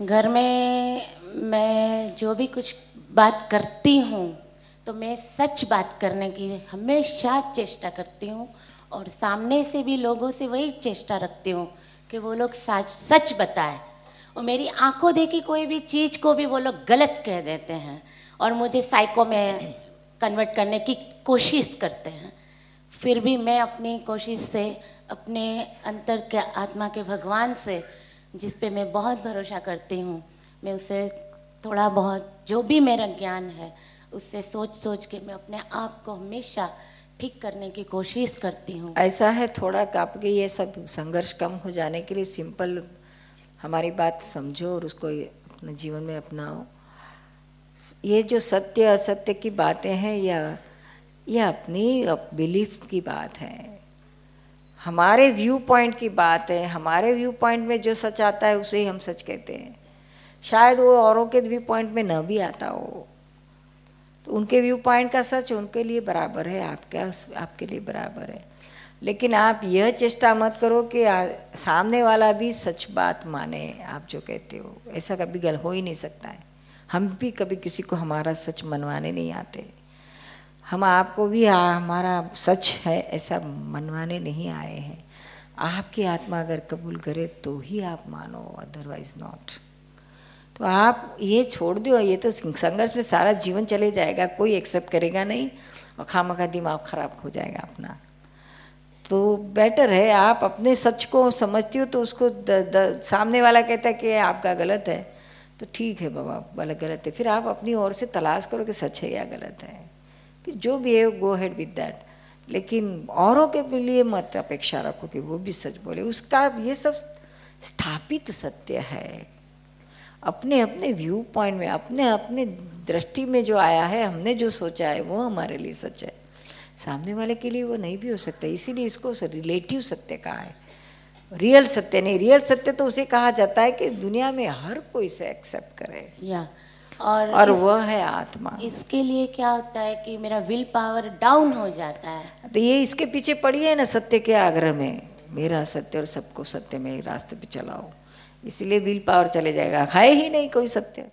घर में मैं जो भी कुछ बात करती हूँ तो मैं सच बात करने की हमेशा चेष्टा करती हूँ और सामने से भी लोगों से वही चेष्टा रखती हूँ कि वो लोग सच सच बताएँ। और मेरी आँखों देखी कोई भी चीज़ को भी वो लोग गलत कह देते हैं और मुझे साइको में कन्वर्ट करने की कोशिश करते हैं। फिर भी मैं अपनी कोशिश से, अपने अंतर के आत्मा के भगवान से जिस पे मैं बहुत भरोसा करती हूँ। मैं उसे थोड़ा बहुत, जो भी मेरा ज्ञान है, उससे सोच सोच के मैं अपने आप को हमेशा ठीक करने की कोशिश करती हूँ। ऐसा है, थोड़ा आपके ये सब संघर्ष कम हो जाने के लिए सिंपल हमारी बात समझो और उसको अपने जीवन में अपनाओ। ये जो सत्य, असत्य की बातें हैं, या, ये अपनी बिलीफ की बात है। हमारे व्यू पॉइंट की बात है, हमारे व्यू पॉइंट में जो सच आता है, उसे ही हम सच कहते हैं। शायद वो औरों के व्यू पॉइंट में न भी आता हो। तो उनके व्यू पॉइंट का सच उनके लिए बराबर है, आपका, आपके लिए बराबर है। लेकिन आप यह चेष्टा मत करो कि सामने वाला भी सच बात माने, आप जो कहते हो। ऐसा कभी गल हो ही नहीं सकता है। हम भी कभी किसी को हमारा सच मनवाने नहीं आते। हम आपको भी आ, हमारा सच है ऐसा मनवाने नहीं आए हैं। आपकी आत्मा अगर कबूल करे तो ही आप मानो अदरवाइज़ नॉट तो आप ये छोड़ दो ये तो संघर्ष में सारा जीवन चले जाएगा कोई एक्सेप्ट करेगा नहीं और खामा का दिमाग खराब हो जाएगा अपना। तो बेटर है आप अपने सच को समझती हो तो उसको द, द, सामने वाला कहता है कि आपका गलत है। तो ठीक है बाबा वाला गलत है। फिर आप अपनी ओर से तलाश करो कि सच है या गलत है। फिर जो भी है गो हेड विद दैट लेकिन औरों के लिए मत अपेक्षा रखो कि वो भी सच बोले। उसका ये सब स्थापित सत्य है। अपने अपने व्यू पॉइंट में, अपने अपने दृष्टि में जो आया है, हमने जो सोचा है, वो हमारे लिए सच है। सामने वाले के लिए वो नहीं भी हो सकता। इसीलिए इसको रिलेटिव सत्य कहा है। रियल सत्य नहीं। रियल सत्य तो उसे कहा जाता है कि दुनिया में हर कोई इसे एक्सेप्ट करे। या और और वह है आत्मा। इसके लिए क्या होता है कि मेरा विल पावर डाउन हो जाता है। तो ये इसके पीछे पड़ी है ना सत्य के आग्रह में? मेरा सत्य और सबको सत्य में रास्ते पे चलाओ। इसलिए विल पावर चले जाएगा। है ही नहीं कोई सत्य।